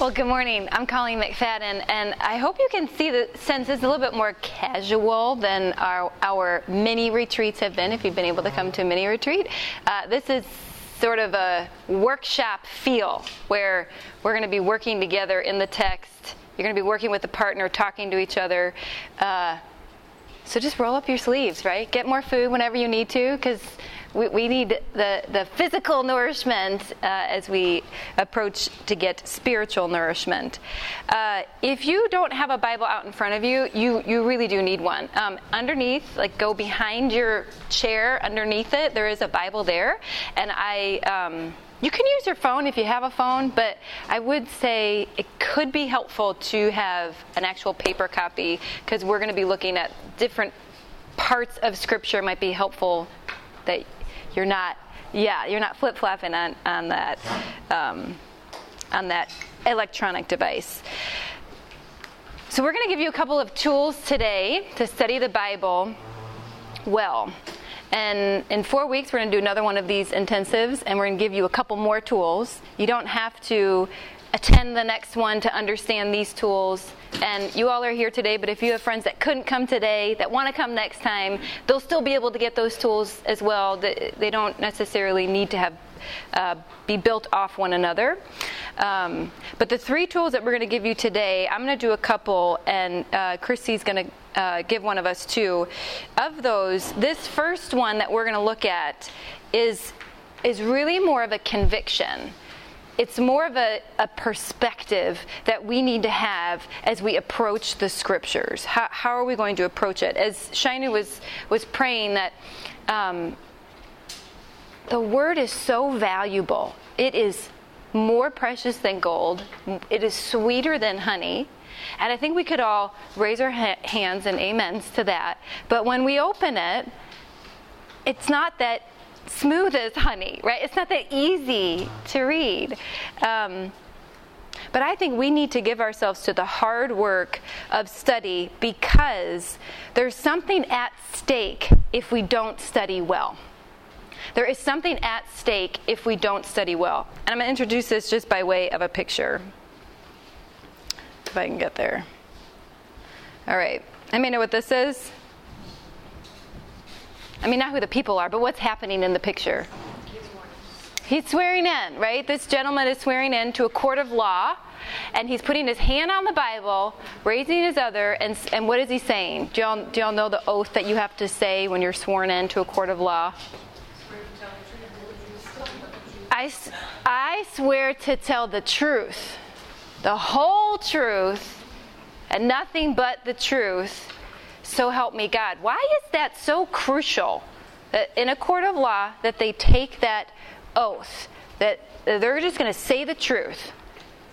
Well, good morning. I'm Colleen McFadden, and I hope you can see the sense is a little bit more casual than our, our mini retreats have been. If you've been able to come to a mini retreat, uh, this is sort of a workshop feel where we're going to be working together in the text. You're going to be working with a partner, talking to each other. Uh, so just roll up your sleeves, right? Get more food whenever you need to, because we, we need the, the physical nourishment uh, as we approach to get spiritual nourishment. Uh, if you don't have a Bible out in front of you, you, you really do need one. Um, underneath, like go behind your chair, underneath it, there is a Bible there. And I. Um, you can use your phone if you have a phone, but I would say it could be helpful to have an actual paper copy because we're going to be looking at different parts of Scripture. Might be helpful that you're not, yeah, you're not flip flopping on on that um, on that electronic device. So we're going to give you a couple of tools today to study the Bible well. And in four weeks, we're going to do another one of these intensives, and we're going to give you a couple more tools. You don't have to attend the next one to understand these tools. And you all are here today, but if you have friends that couldn't come today, that want to come next time, they'll still be able to get those tools as well. They don't necessarily need to have uh, be built off one another. Um, but the three tools that we're going to give you today, I'm going to do a couple, and uh, Christy's going to uh, give one of us two. Of those, this first one that we're going to look at is is really more of a conviction. It's more of a, a, perspective that we need to have as we approach the scriptures. How, how are we going to approach it? As Shainu was was praying that. Um, the word is so valuable. It is more precious than gold. It is sweeter than honey. And I think we could all raise our ha- hands and amens to that. But when we open it, it's not that smooth as honey, right? It's not that easy to read. Um, but I think we need to give ourselves to the hard work of study because there's something at stake if we don't study well. There is something at stake if we don't study well. And I'm going to introduce this just by way of a picture. If I can get there. All right. I may know what this is. I mean, not who the people are, but what's happening in the picture. He's swearing in, right? This gentleman is swearing in to a court of law, and he's putting his hand on the Bible, raising his other, and, and what is he saying? Do y'all, do y'all know the oath that you have to say when you're sworn in to a court of law? I, I swear to tell the truth, the whole truth, and nothing but the truth. So help me God. Why is that so crucial that in a court of law that they take that oath that they're just going to say the truth?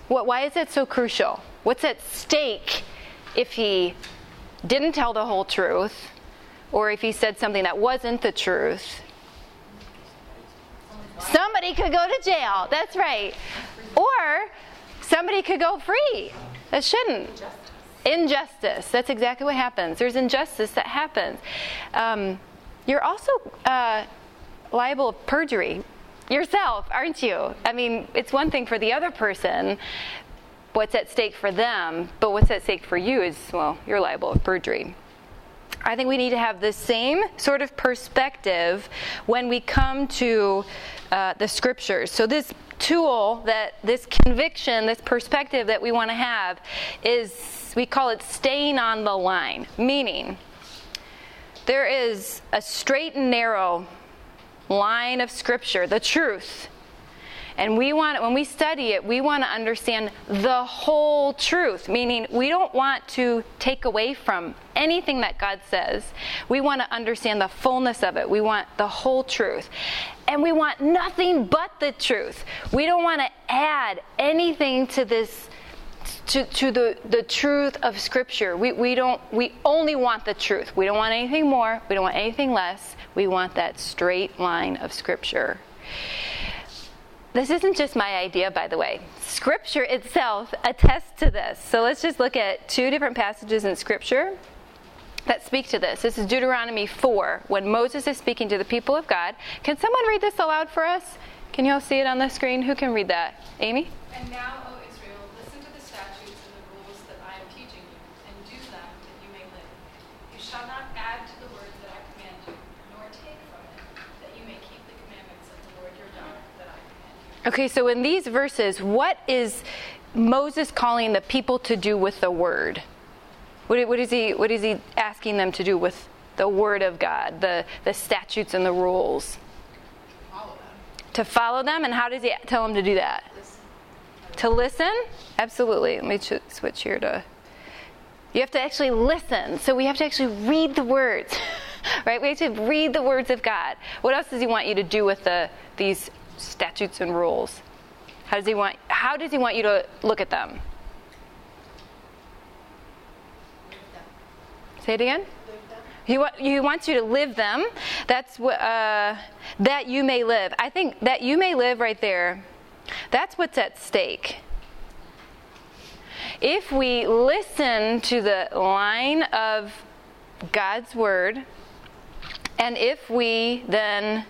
What, why is that so crucial? What's at stake if he didn't tell the whole truth or if he said something that wasn't the truth? Somebody could go to jail. That's right. Or somebody could go free. That shouldn't. Injustice. That's exactly what happens. There's injustice that happens. Um, you're also uh, liable of perjury yourself, aren't you? I mean, it's one thing for the other person, what's at stake for them, but what's at stake for you is, well, you're liable of perjury. I think we need to have the same sort of perspective when we come to uh, the scriptures. So, this tool, that this conviction, this perspective that we want to have is, we call it staying on the line, meaning there is a straight and narrow line of scripture, the truth and we want, when we study it, we want to understand the whole truth, meaning we don't want to take away from anything that God says. We want to understand the fullness of it. We want the whole truth. And we want nothing but the truth. We don't want to add anything to this to, to the, the truth of Scripture. We, we, don't, we only want the truth. We don't want anything more. We don't want anything less. We want that straight line of Scripture. This isn't just my idea, by the way. Scripture itself attests to this. So let's just look at two different passages in Scripture that speak to this. This is Deuteronomy 4, when Moses is speaking to the people of God. Can someone read this aloud for us? Can you all see it on the screen? Who can read that? Amy? And now, Okay, so in these verses, what is Moses calling the people to do with the word? What, what, is, he, what is he asking them to do with the word of God, the, the statutes and the rules? Follow them. To follow them, and how does he tell them to do that? Listen. To listen? Absolutely. Let me ch- switch here to. You have to actually listen. So we have to actually read the words, right? We have to read the words of God. What else does He want you to do with the these statutes and rules? How does He want? How does He want you to look at them? Say it again. He, wa- he wants you to live them. That's what, uh, that you may live. I think that you may live right there. That's what's at stake. If we listen to the line of God's word, and if we then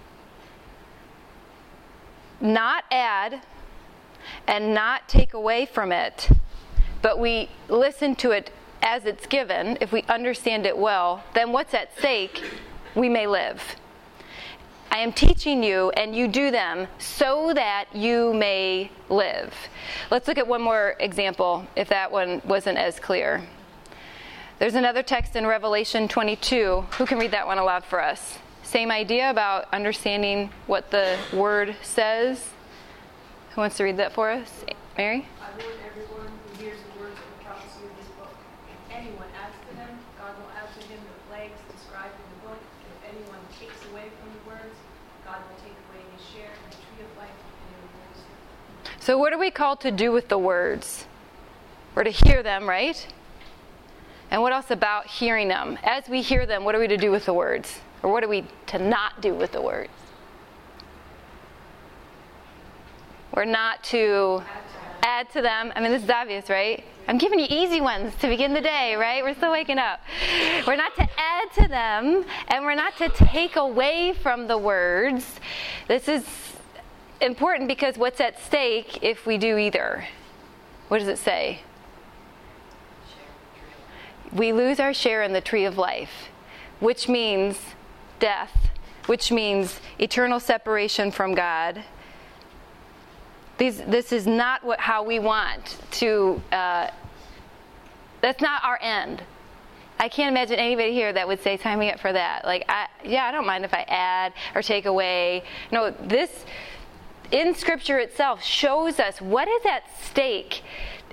not add and not take away from it, but we listen to it as it's given, if we understand it well, then what's at stake? We may live. I am teaching you, and you do them so that you may live. Let's look at one more example, if that one wasn't as clear. There's another text in Revelation 22. Who can read that one aloud for us? Same idea about understanding what the word says. Who wants to read that for us? Mary? I warn everyone who hears the words of the prophecy of this book. If anyone adds to them, God will add to him the plagues described in the book. If anyone takes away from the words, God will take away his share in the tree of life and in the words. So, what are we called to do with the words? We're to hear them, right? And what else about hearing them? As we hear them, what are we to do with the words? Or what are we to not do with the words? We're not to add to them. I mean, this is obvious, right? I'm giving you easy ones to begin the day, right? We're still waking up. We're not to add to them, and we're not to take away from the words. This is important because what's at stake if we do either? What does it say? We lose our share in the tree of life, which means death, which means eternal separation from God. These, this is not what, how we want to, uh, that's not our end. I can't imagine anybody here that would say, sign me up for that. Like, I, yeah, I don't mind if I add or take away. No, this in Scripture itself shows us what is at stake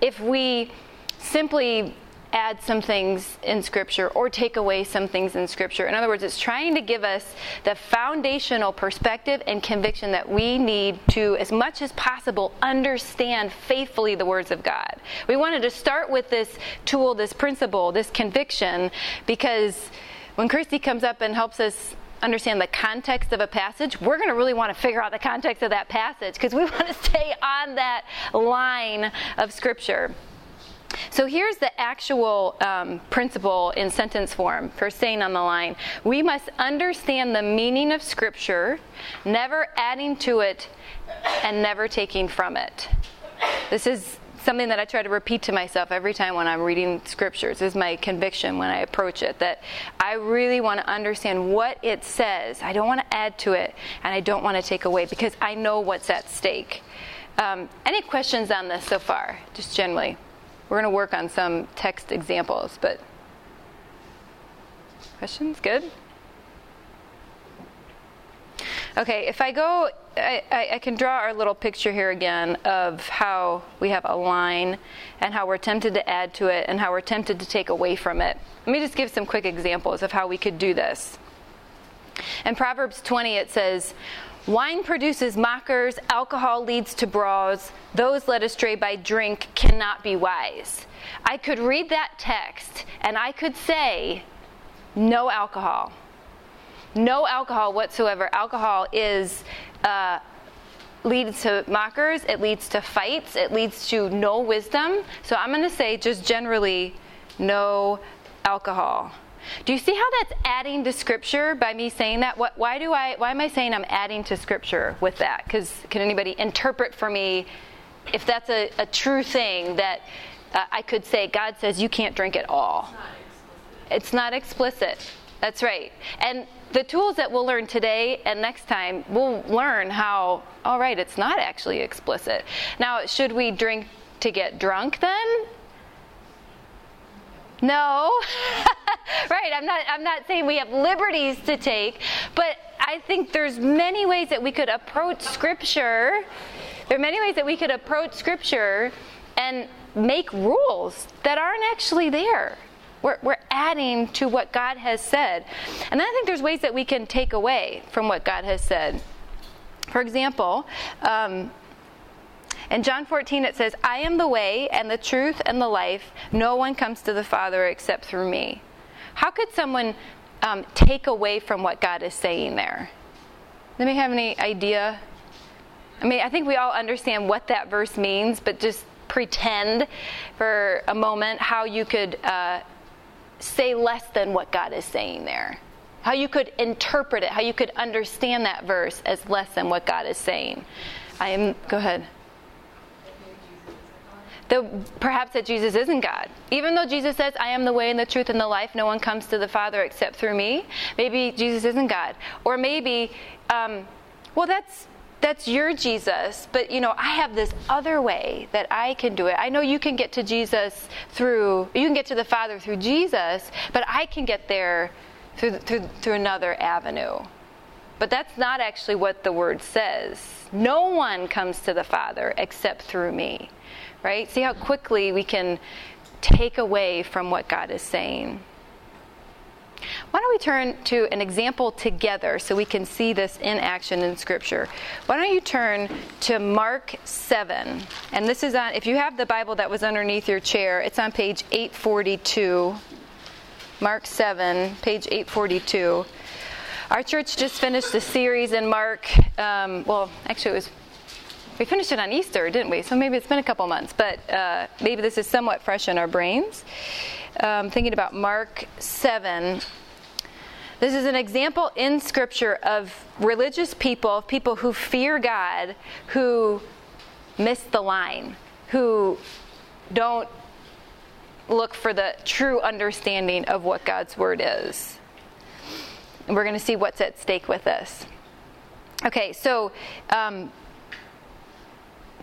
if we simply add some things in Scripture or take away some things in Scripture. In other words, it's trying to give us the foundational perspective and conviction that we need to, as much as possible, understand faithfully the words of God. We wanted to start with this tool, this principle, this conviction, because when Christy comes up and helps us understand the context of a passage, we're going to really want to figure out the context of that passage because we want to stay on that line of Scripture. So here's the actual um, principle in sentence form for staying on the line. We must understand the meaning of Scripture, never adding to it and never taking from it. This is something that I try to repeat to myself every time when I'm reading scriptures is my conviction when I approach it that I really want to understand what it says. I don't want to add to it and I don't want to take away because I know what's at stake. Um, any questions on this so far, just generally? We're going to work on some text examples, but questions? Good? Okay, if I go, I, I, can draw our little picture here again of how we have a line and how we're tempted to add to it and how we're tempted to take away from it. Let me just give some quick examples of how we could do this. In Proverbs 20, it says, Wine produces mockers, alcohol leads to brawls. Those led astray by drink cannot be wise. I could read that text and I could say, no alcohol. No alcohol whatsoever. Alcohol is. Uh, leads to mockers, it leads to fights, it leads to no wisdom. So I'm going to say just generally no alcohol. Do you see how that's adding to scripture by me saying that? What, why do I? Why am I saying I'm adding to scripture with that? Because can anybody interpret for me if that's a, a true thing that uh, I could say God says you can't drink at all? It's not explicit. It's not explicit. That's right. And the tools that we'll learn today and next time, we'll learn how, all right, it's not actually explicit. Now, should we drink to get drunk then? No. right, I'm not I'm not saying we have liberties to take, but I think there's many ways that we could approach scripture. There are many ways that we could approach scripture and make rules that aren't actually there. We're, we're adding to what God has said. And I think there's ways that we can take away from what God has said. For example, um, in John 14, it says, I am the way and the truth and the life. No one comes to the Father except through me. How could someone um, take away from what God is saying there? Does anybody have any idea? I mean, I think we all understand what that verse means, but just pretend for a moment how you could uh, say less than what God is saying there. How you could interpret it, how you could understand that verse as less than what God is saying. I am, go ahead the, perhaps that Jesus isn't God. Even though Jesus says, I am the way and the truth and the life, no one comes to the Father except through me, maybe Jesus isn't God. Or maybe, um, well, that's that's your Jesus, but you know, I have this other way that I can do it. I know you can get to Jesus through, you can get to the Father through Jesus, but I can get there through, through, through another avenue. But that's not actually what the word says. No one comes to the Father except through me right? See how quickly we can take away from what God is saying. Why don't we turn to an example together so we can see this in action in Scripture? Why don't you turn to Mark 7? And this is on, if you have the Bible that was underneath your chair, it's on page 842. Mark 7, page 842. Our church just finished a series in Mark. Um, well, actually, it was we finished it on Easter, didn't we? So maybe it's been a couple months, but uh, maybe this is somewhat fresh in our brains. Um, thinking about Mark 7. This is an example in Scripture of religious people, people who fear God, who miss the line, who don't look for the true understanding of what God's Word is. And we're going to see what's at stake with this. Okay, so um,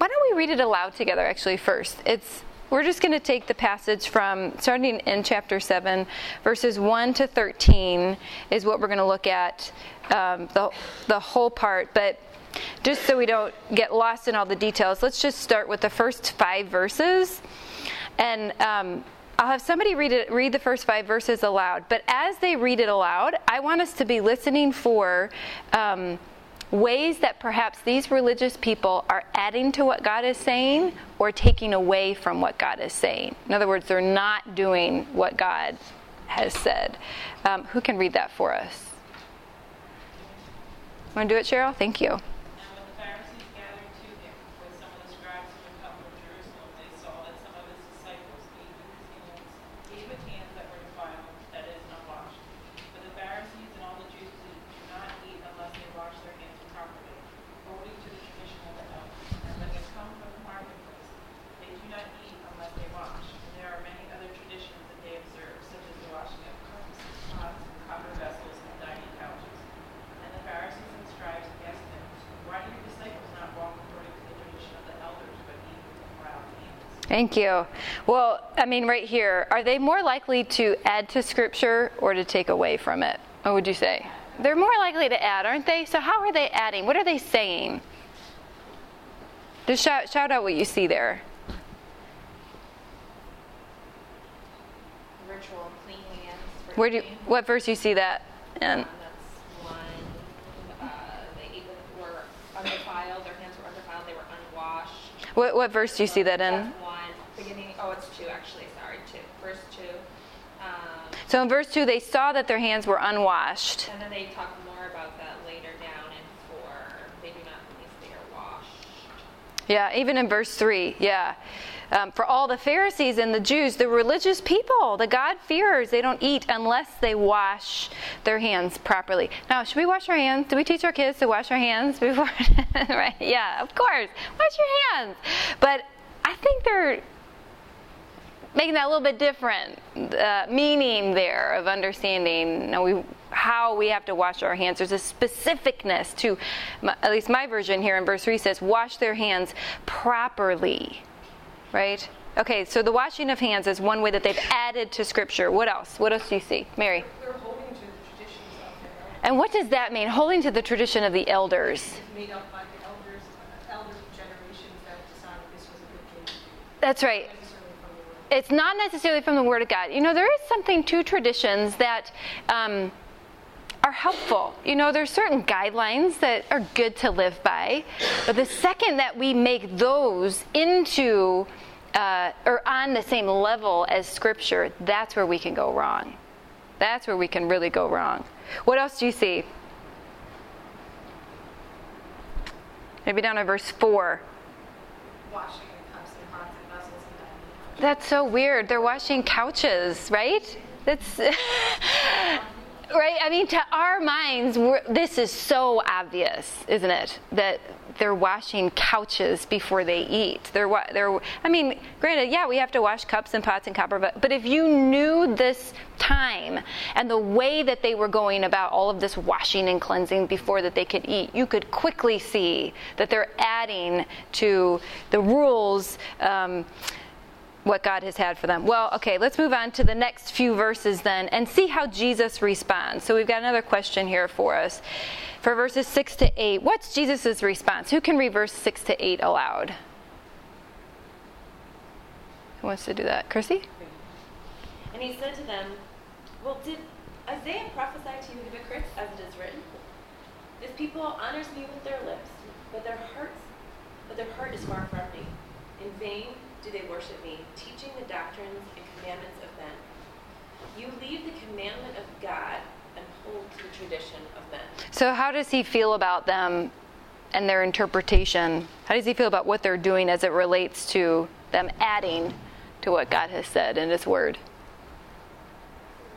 why don't we read it aloud together actually first? It's we're just going to take the passage from starting in chapter 7, verses 1 to 13 is what we're going to look at, um, the, the whole part. But just so we don't get lost in all the details, let's just start with the first five verses. And um, I'll have somebody read it, read the first five verses aloud. But as they read it aloud, I want us to be listening for. Um, ways that perhaps these religious people are adding to what God is saying or taking away from what God is saying. In other words, they're not doing what God has said. Um, who can read that for us? Want to do it, Cheryl? Thank you. Thank you. Well, I mean, right here, are they more likely to add to Scripture or to take away from it? What would you say? They're more likely to add, aren't they? So, how are they adding? What are they saying? Just shout, shout out what you see there. Ritual clean hands. Where do you, what verse you see that in? Um, that's one. Uh, they were undefiled. Their hands were undefiled. They were unwashed. What, what verse do you see that in? It's two actually. Sorry, two. Verse two. Um, so in verse two, they saw that their hands were unwashed. And then they talk more about that later down in four. They do not unless they are washed. Yeah, even in verse three. Yeah. Um, for all the Pharisees and the Jews, the religious people, the God-fearers, they don't eat unless they wash their hands properly. Now, should we wash our hands? Do we teach our kids to wash our hands before? right? Yeah, of course. Wash your hands. But I think they're making that a little bit different uh, meaning there of understanding you know, we, how we have to wash our hands. There's a specificness to, at least my version here in verse 3 says, wash their hands properly, right? Okay, so the washing of hands is one way that they've added to Scripture. What else? What else do you see? Mary? They're holding to the traditions of And what does that mean? Holding to the tradition of the elders. made up by the elders, elders generations that decided this was a good thing That's right. necessarily from the word. It's not necessarily from the Word of God. You know, there is something to traditions that um, are helpful. You know, there's certain guidelines that are good to live by, but the second that we make those into uh, or on the same level as Scripture, that's where we can go wrong. That's where we can really go wrong. What else do you see? Maybe down to verse 4. Washing the cups and pots and vessels and that. That's so weird. They're washing couches, right? That's right. I mean, to our minds, this is so obvious, isn't it? That they're washing couches before they eat. They're wa- they're. I mean, granted, yeah, we have to wash cups and pots and copper, but, but if you knew this time and the way that they were going about all of this washing and cleansing before that they could eat, you could quickly see that they're adding to the rules. Um, what God has had for them. Well, okay, let's move on to the next few verses then and see how Jesus responds. So we've got another question here for us. For verses 6 to 8, what's Jesus' response? Who can read verse 6 to 8 aloud? Who wants to do that? Chrissy? And he said to them, Well, did Isaiah prophesy to you hypocrites, as it is written? This people honors me with their lips, but their hearts, but their heart is far from me. In vain do they worship me, teaching the doctrines and commandments of men. You leave the commandment of God and hold to the tradition of men. So, how does he feel about them and their interpretation? How does he feel about what they're doing as it relates to them adding to what God has said in his word?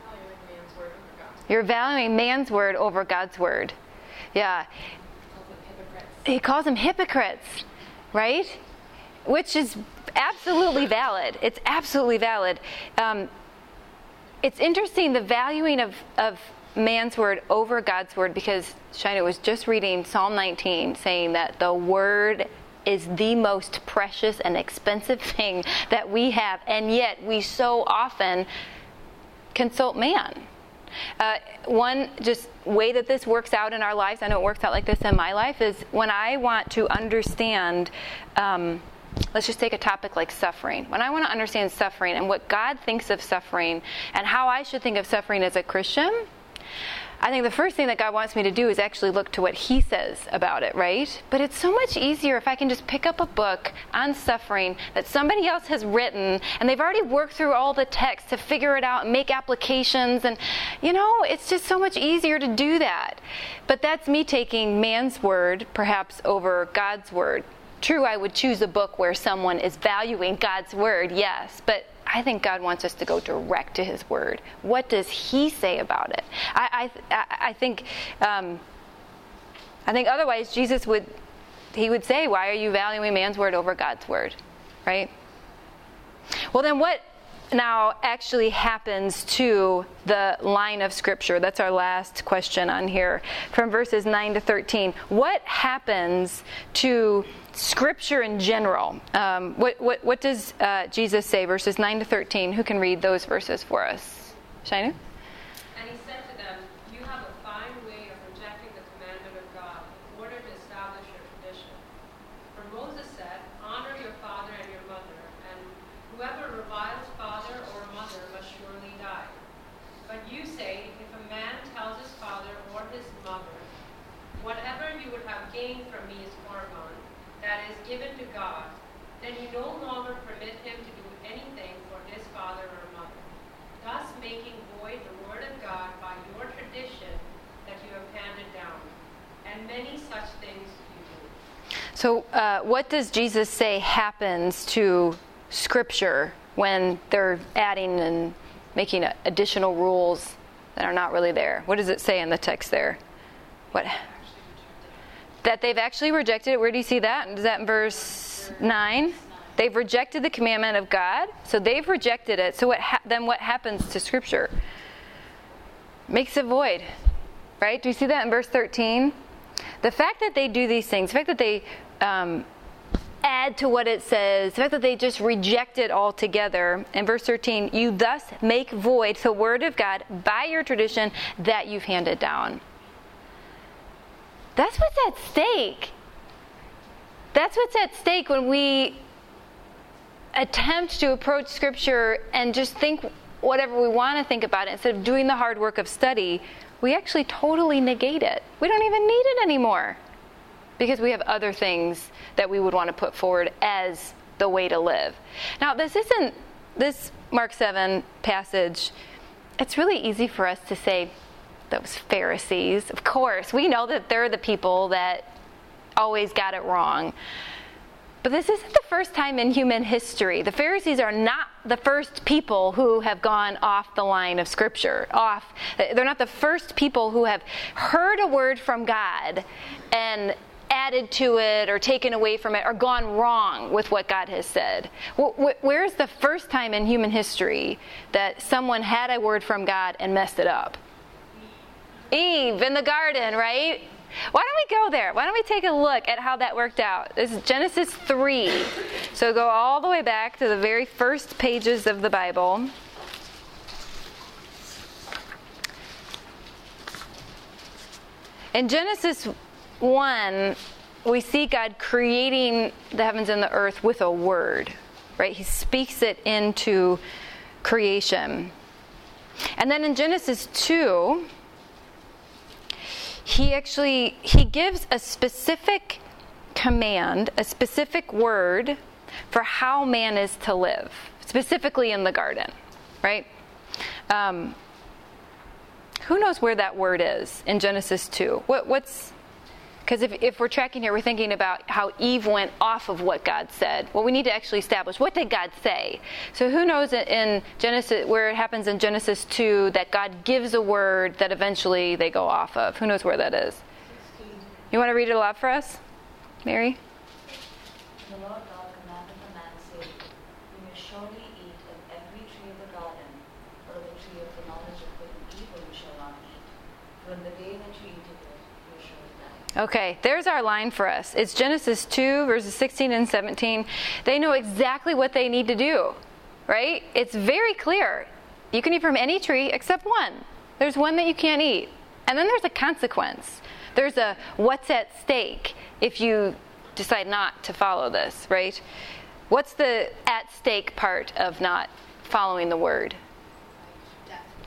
Valuing man's word over God's. You're valuing man's word over God's word. Yeah. Hypocrites. he calls them hypocrites, right? Which is absolutely valid. It's absolutely valid. Um, it's interesting the valuing of, of man's word over God's word because Shina was just reading Psalm 19 saying that the word is the most precious and expensive thing that we have, and yet we so often consult man. Uh, one just way that this works out in our lives, I know it works out like this in my life, is when I want to understand. Um, let's just take a topic like suffering. When I want to understand suffering and what God thinks of suffering and how I should think of suffering as a Christian, I think the first thing that God wants me to do is actually look to what He says about it, right? But it's so much easier if I can just pick up a book on suffering that somebody else has written and they've already worked through all the text to figure it out and make applications. And, you know, it's just so much easier to do that. But that's me taking man's word perhaps over God's word. True, I would choose a book where someone is valuing God's word, yes, but I think God wants us to go direct to His Word. What does He say about it? I, I, I think, um, I think otherwise Jesus would, He would say, "Why are you valuing man's word over God's word?" Right? Well, then what now actually happens to the line of Scripture? That's our last question on here, from verses nine to thirteen. What happens to Scripture in general. Um, what, what, what does uh, Jesus say, verses 9 to 13? Who can read those verses for us? Shaina? And he said to them, You have a fine way of rejecting the commandment of God in order to establish your tradition. For Moses said, Honor your father and your mother, and whoever reviles father or mother must surely die. But you say, If a man tells his father or his mother, Whatever you would have gained from me is foregone, that is given to God, then you no longer permit him to do anything for his father or mother, thus making void the word of God by your tradition that you have handed down. And many such things you do. So, uh, what does Jesus say happens to Scripture when they're adding and making additional rules that are not really there? What does it say in the text there? What? That they've actually rejected it. Where do you see that? Is that in verse 9? They've rejected the commandment of God, so they've rejected it. So what ha- then what happens to Scripture? Makes it void, right? Do you see that in verse 13? The fact that they do these things, the fact that they um, add to what it says, the fact that they just reject it altogether. In verse 13, you thus make void the word of God by your tradition that you've handed down. That's what's at stake. That's what's at stake when we attempt to approach Scripture and just think whatever we want to think about it instead of doing the hard work of study. We actually totally negate it. We don't even need it anymore because we have other things that we would want to put forward as the way to live. Now, this isn't this Mark 7 passage. It's really easy for us to say, those Pharisees, of course, we know that they're the people that always got it wrong. But this isn't the first time in human history. The Pharisees are not the first people who have gone off the line of Scripture. Off. They're not the first people who have heard a word from God and added to it or taken away from it or gone wrong with what God has said. Where's the first time in human history that someone had a word from God and messed it up? Eve in the garden, right? Why don't we go there? Why don't we take a look at how that worked out? This is Genesis 3. So go all the way back to the very first pages of the Bible. In Genesis 1, we see God creating the heavens and the earth with a word, right? He speaks it into creation. And then in Genesis 2, he actually he gives a specific command, a specific word for how man is to live, specifically in the garden, right? Um, who knows where that word is in Genesis 2? What, what's because if, if we're tracking here, we're thinking about how Eve went off of what God said. Well, we need to actually establish what did God say. So who knows in Genesis where it happens in Genesis 2 that God gives a word that eventually they go off of? Who knows where that is? You want to read it aloud for us, Mary? The Lord God commanded the man, saying, You may surely eat of every tree of the garden, but of the tree of the knowledge of good and evil you shall not eat. For in the day that you eat of it, Okay, there's our line for us. It's Genesis 2, verses 16 and 17. They know exactly what they need to do, right? It's very clear. You can eat from any tree except one. There's one that you can't eat. And then there's a consequence. There's a what's at stake if you decide not to follow this, right? What's the at stake part of not following the word?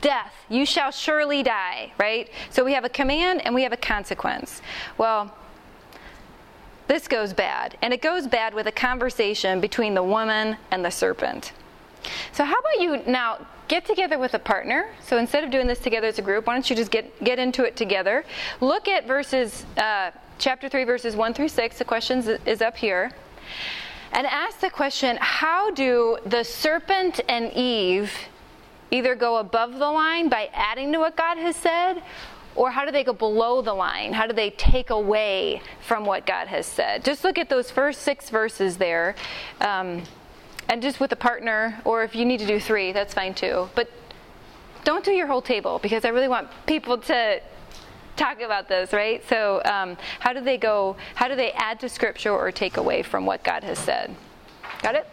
Death. You shall surely die, right? So we have a command and we have a consequence. Well, this goes bad. And it goes bad with a conversation between the woman and the serpent. So, how about you now get together with a partner? So, instead of doing this together as a group, why don't you just get, get into it together? Look at verses, uh, chapter 3, verses 1 through 6. The question is up here. And ask the question how do the serpent and Eve either go above the line by adding to what God has said, or how do they go below the line? How do they take away from what God has said? Just look at those first six verses there. Um, and just with a partner, or if you need to do three, that's fine too. But don't do your whole table because I really want people to talk about this, right? So, um, how do they go? How do they add to Scripture or take away from what God has said? Got it?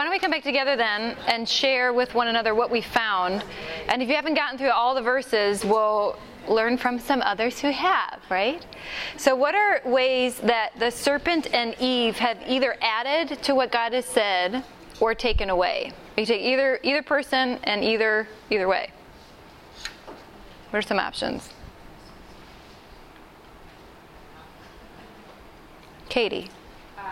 Why don't we come back together then and share with one another what we found? And if you haven't gotten through all the verses, we'll learn from some others who have, right? So, what are ways that the serpent and Eve have either added to what God has said or taken away? You take either either person and either either way. What are some options? Katie. Um,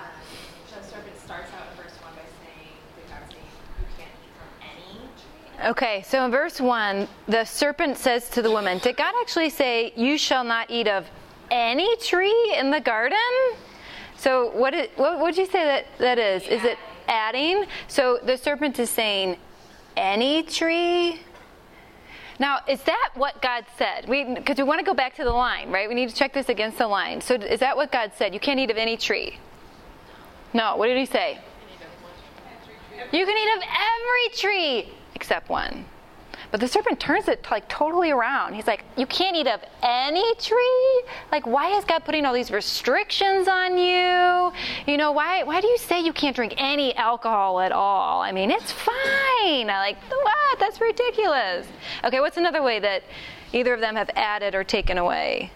the serpent starts out in verse 1 by saying, that God saying, you can't eat from any tree. Okay, so in verse 1, the serpent says to the woman, Did God actually say, You shall not eat of any tree in the garden? So what, is, what would you say that, that is? Is it adding? So the serpent is saying, Any tree? Now, is that what God said? Because we, we want to go back to the line, right? We need to check this against the line. So is that what God said? You can't eat of any tree. No, what did he say? You can eat of every tree except one. But the serpent turns it like totally around. He's like, You can't eat of any tree? Like, why is God putting all these restrictions on you? You know, why why do you say you can't drink any alcohol at all? I mean, it's fine. I like, what? That's ridiculous. Okay, what's another way that either of them have added or taken away?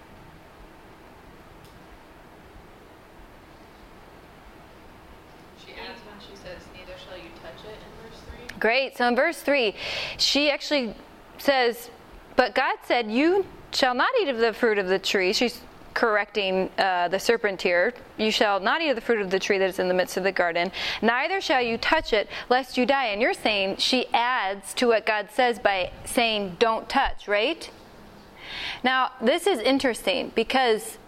She adds when she says, neither shall you touch it in verse 3. Great. So in verse 3, she actually says, But God said, You shall not eat of the fruit of the tree. She's correcting uh, the serpent here. You shall not eat of the fruit of the tree that is in the midst of the garden, neither shall you touch it, lest you die. And you're saying she adds to what God says by saying, Don't touch, right? Now, this is interesting because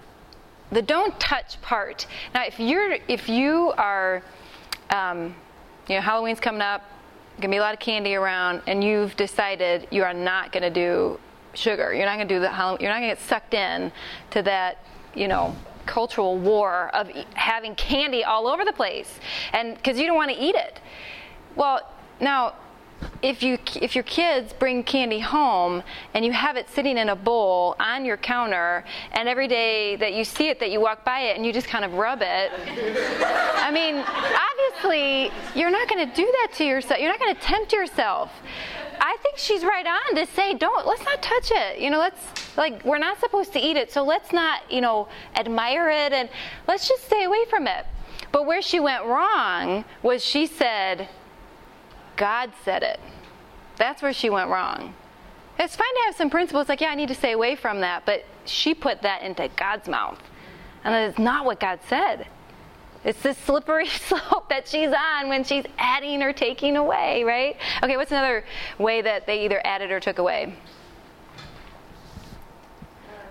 the don't touch part. Now, if you're if you are, um, you know, Halloween's coming up, gonna be a lot of candy around, and you've decided you are not gonna do sugar. You're not gonna do the You're not gonna get sucked in to that, you know, cultural war of having candy all over the place, and because you don't want to eat it. Well, now if you if your kids bring candy home and you have it sitting in a bowl on your counter and every day that you see it that you walk by it and you just kind of rub it i mean obviously you're not going to do that to yourself. You're not going to tempt yourself. I think she's right on to say don't let's not touch it. You know let's like we're not supposed to eat it so let's not you know admire it and let's just stay away from it. But where she went wrong was she said God said it. That's where she went wrong. It's fine to have some principles like, yeah, I need to stay away from that, but she put that into God's mouth. And it's not what God said. It's this slippery slope that she's on when she's adding or taking away, right? Okay, what's another way that they either added or took away? Um,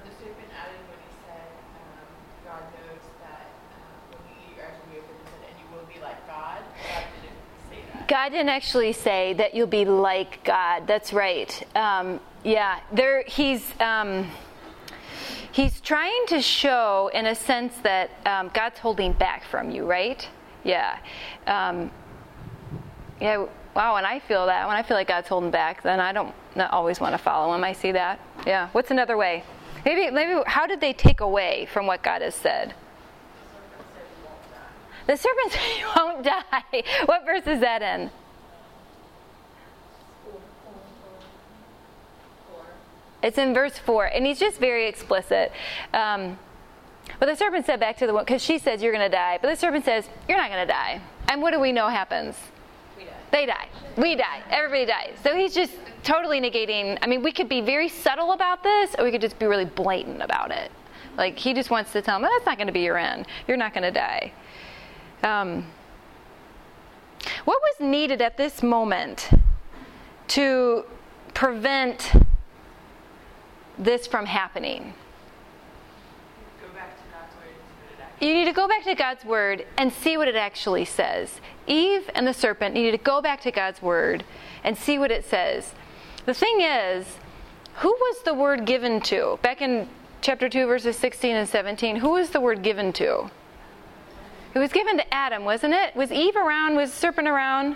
the serpent added when he said, um, God knows that um, when you eat your eyes will be open, he said, and you will be like God. God didn't say that. God didn't actually say that you'll be like God. That's right. Um, yeah, there he's um, he's trying to show, in a sense, that um, God's holding back from you, right? Yeah, um, yeah. Wow, when I feel that, when I feel like God's holding back, then I don't always want to follow Him. I see that. Yeah. What's another way? Maybe, maybe. How did they take away from what God has said? The serpent said you won't die. What verse is that in? It's in verse 4, and he's just very explicit. Um, but the serpent said back to the woman, because she says, You're going to die. But the serpent says, You're not going to die. And what do we know happens? We die. They die. We die. Everybody dies. So he's just totally negating. I mean, we could be very subtle about this, or we could just be really blatant about it. Like, he just wants to tell them, That's not going to be your end. You're not going to die. Um, what was needed at this moment to prevent this from happening? You need to go back to God's word and see what it actually says. Eve and the serpent needed to go back to God's word and see what it says. The thing is, who was the word given to? Back in chapter 2, verses 16 and 17, who was the word given to? It was given to Adam, wasn't it? Was Eve around? Was serpent around?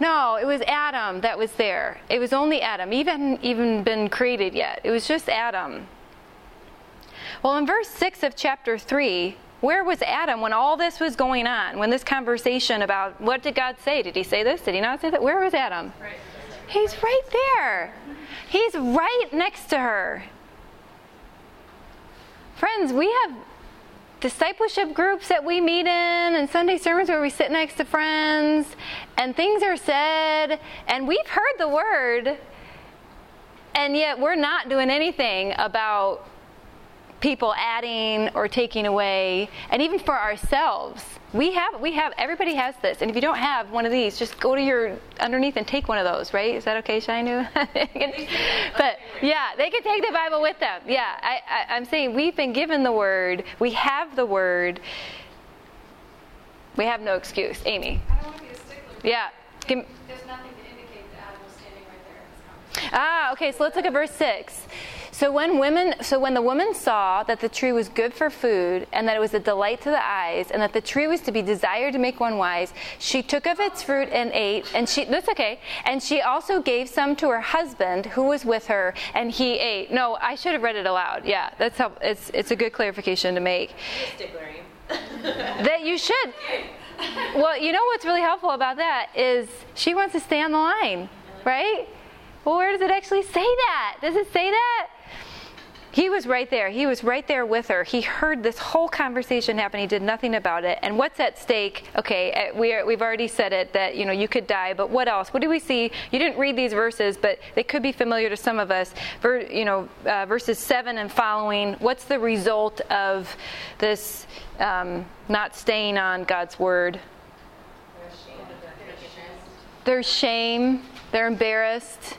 No, it was Adam that was there. It was only Adam. Eve hadn't even been created yet. It was just Adam. Well, in verse 6 of chapter 3, Where was Adam when all this was going on? When this conversation about what did God say? Did he say this? Did he not say that? Where was Adam? He's right there. He's right next to her. Friends, we have discipleship groups that we meet in and Sunday sermons where we sit next to friends and things are said and we've heard the word and yet we're not doing anything about people adding or taking away. And even for ourselves we have we have everybody has this. And if you don't have one of these just go to your underneath and take one of those right? Is that okay shinu but yeah they can take the bible with them. Yeah I, I i'm saying we've been given the word. We have the word. We have no excuse. Amy. I don't want to be a stickler. yeah There's nothing to indicate that Adam was standing right there. Ah, okay, so let's look at verse 6. So when women so when the woman saw that the tree was good for food and that it was a delight to the eyes and that the tree was to be desired to make one wise, she took of its fruit and ate and she that's okay. And she also gave some to her husband who was with her and he ate. No, I should have read it aloud. Yeah, that's how it's it's a good clarification to make. That you should well, you know what's really helpful about that is she wants to stay on the line, right? Well, where does it actually say that? Does it say that? He was right there. He was right there with her. He heard this whole conversation happen. He did nothing about it. And what's at stake? Okay, uh, we are, we've already said it that you know you could die, but what else? What do we see? You didn't read these verses, but they could be familiar to some of us. Ver, you know, uh, verses seven and following. What's the result of this um, not staying on God's word? There's shame. They're embarrassed.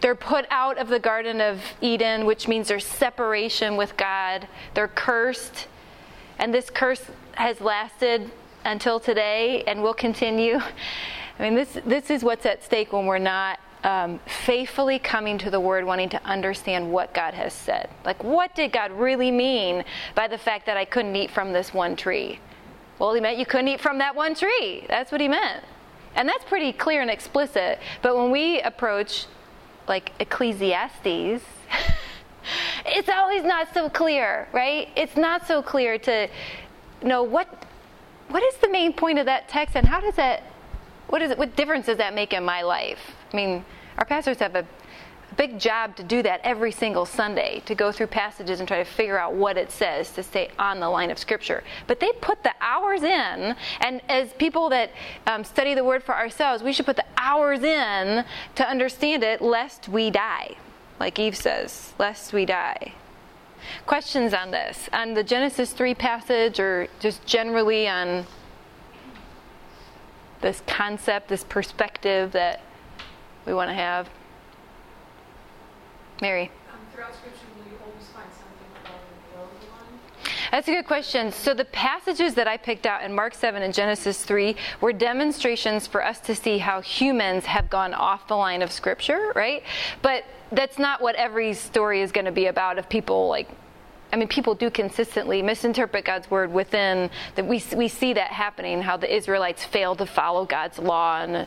They're put out of the Garden of Eden, which means there's separation with God. They're cursed. And this curse has lasted until today and will continue. I mean, this, this is what's at stake when we're not um, faithfully coming to the Word, wanting to understand what God has said. Like, what did God really mean by the fact that I couldn't eat from this one tree? Well, he meant you couldn't eat from that one tree. That's what he meant. And that's pretty clear and explicit. But when we approach like Ecclesiastes, it's always not so clear, right? It's not so clear to know what what is the main point of that text and how does that what is it what difference does that make in my life? I mean, our pastors have a big job to do that every single Sunday to go through passages and try to figure out what it says to stay on the line of Scripture. But they put the hours in, and as people that um, study the Word for ourselves, we should put the hours in to understand it, lest we die, like Eve says, lest we die. Questions on this, on the Genesis 3 passage, or just generally on this concept, this perspective that we want to have? Mary. Um, throughout Scripture, will you always find something above and below line? That's a good question. So, the passages that I picked out in Mark 7 and Genesis 3 were demonstrations for us to see how humans have gone off the line of Scripture, right? But that's not what every story is going to be about of people like I mean, people do consistently misinterpret God's word within that. We we see that happening. How the Israelites failed to follow God's law, and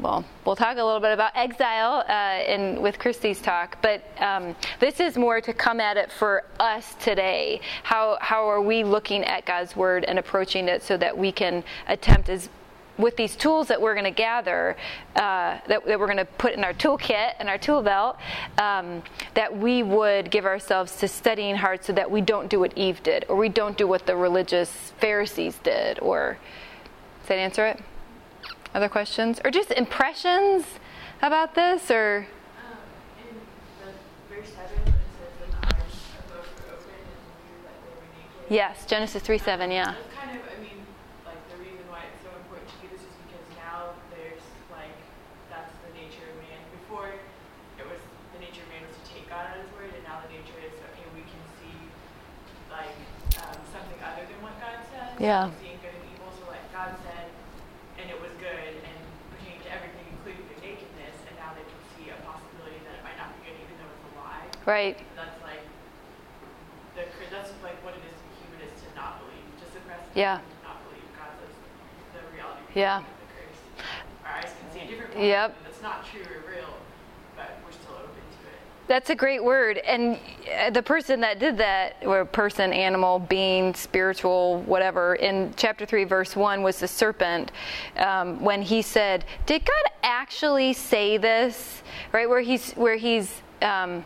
well, we'll talk a little bit about exile uh, in with Christie's talk. But um, this is more to come at it for us today. How how are we looking at God's word and approaching it so that we can attempt as with these tools that we're going to gather, uh, that, that, we're going to put in our toolkit and our tool belt, um, that we would give ourselves to studying hard so that we don't do what Eve did, or we don't do what the religious Pharisees did, or does that answer it? Other questions? Or just impressions about this, or? Yes, Genesis the verse 7, when it says that the eyes of both were open and knew that they were naked. Yes, Genesis 3 7, yeah. That's kind of, I mean, like the reason why it's so important to do this is because now there's like, that's the nature of man. Before, it was, the nature of man was to take God at his word, and now the nature is, okay, we can see like um, something other than what God says. Yeah. Seeing good and evil. So like God said, and it was good, and pertaining to everything, including their nakedness, and now they can see a possibility that it might not be good, even though it's a lie. Right. That's like the that's like what it is to be human is to not believe, to suppress Yeah. and not believe God says the reality Yeah. the curse. Our eyes can see a different Yep. that's not true or real, but we're still open to it. That's a great word. And the person that did that, or person, animal, being, spiritual, whatever, in chapter 3, verse 1 was the serpent. Um, when he said, Did God actually say this? Right? Where he's, where he's, um,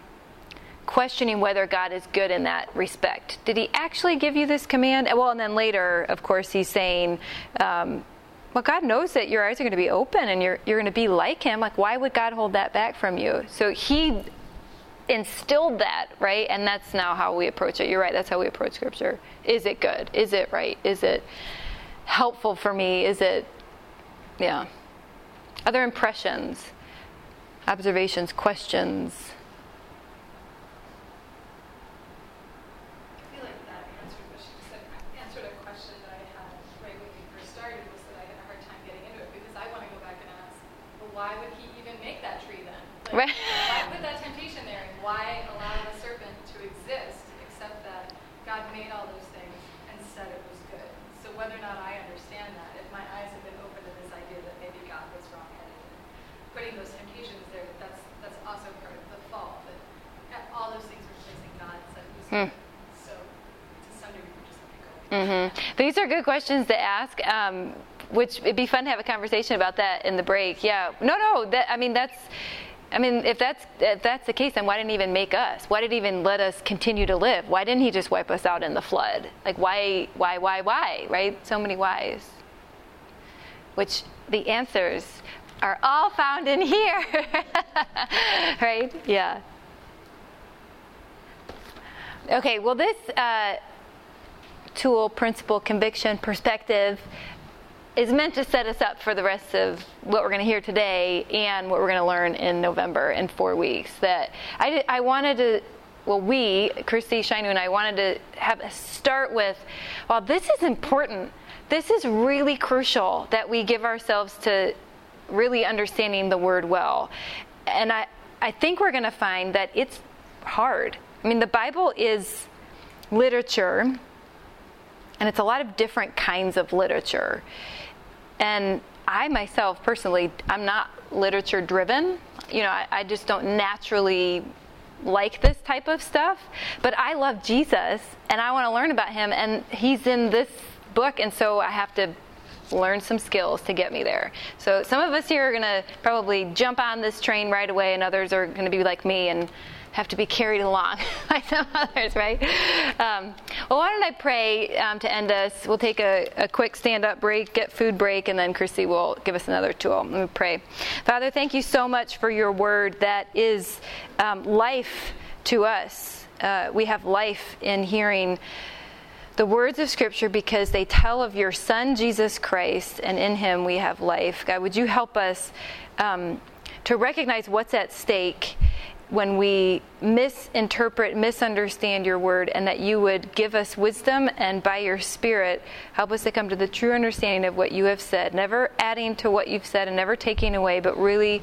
questioning whether God is good in that respect. Did he actually give you this command? Well, and then later, of course, he's saying, um, well, God knows that your eyes are going to be open and you're, you're going to be like him. Like, why would God hold that back from you? So he instilled that, right? And that's now how we approach it. You're right, that's how we approach Scripture. Is it good? Is it right? Is it helpful for me? Is it, yeah. Other impressions, observations, questions? I feel like that answered what she said, answered a question that I had right when we first started, was that I had a hard time getting into it, because I want to go back and ask, well, why would he even make that tree then? Like, Right. Why put that temptation there, and why allow the serpent to exist, except that God made all those things and said it was good? So whether or not I understand that, if my eyes have been open to this idea that maybe God was wrong-headed, and putting those temptations there, that that's, that's also part of the fall, that that all those things were placing God said it was Hmm. good. So to some degree, we just have to go. hmm These are good questions to ask. Um, which it'd be fun to have a conversation about that in the break. Yeah. No, no. That I mean, that's. I mean, if that's if that's the case, then why didn't he even make us? Why did he even let us continue to live? Why didn't he just wipe us out in the flood? Like, why, why, why, why? Right? So many whys. Which the answers are all found in here. right? Yeah. Okay. Well, this. Uh, tool, principle, conviction, perspective is meant to set us up for the rest of what we're going to hear today and what we're going to learn in November in four weeks. That I, I wanted to, well, we, Christy, Shainu, and I wanted to have start with, well, this is important. This is really crucial that we give ourselves to really understanding the word well. And I, I think we're going to find that it's hard. I mean, the Bible is literature and it's a lot of different kinds of literature. And I myself, personally, I'm not literature driven. You know, I, I, just don't naturally like this type of stuff. But I love Jesus and I want to learn about him, and he's in this book, and so I have to learn some skills to get me there. So some of us here are going to probably jump on this train right away, and others are going to be like me and have to be carried along by some others, right? Um, well, why don't I pray um, to end us? We'll take a, a quick stand up break, get food break, and then Chrissy will give us another tool. Let me pray. Father, thank you so much for your word that is um, life to us. Uh, we have life in hearing the words of Scripture because they tell of your Son, Jesus Christ, and in him we have life. God, would you help us um, to recognize what's at stake? When we misinterpret, misunderstand your word, and that you would give us wisdom and by your spirit help us to come to the true understanding of what you have said, never adding to what you've said and never taking away, but really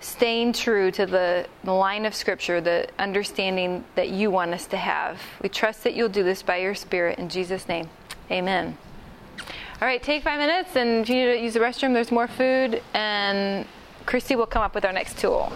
staying true to the, line of scripture, the understanding that you want us to have. We trust that you'll do this by your spirit in Jesus' name. Amen. All right, take five minutes, and if you need to use the restroom, there's more food, and Christy will come up with our next tool.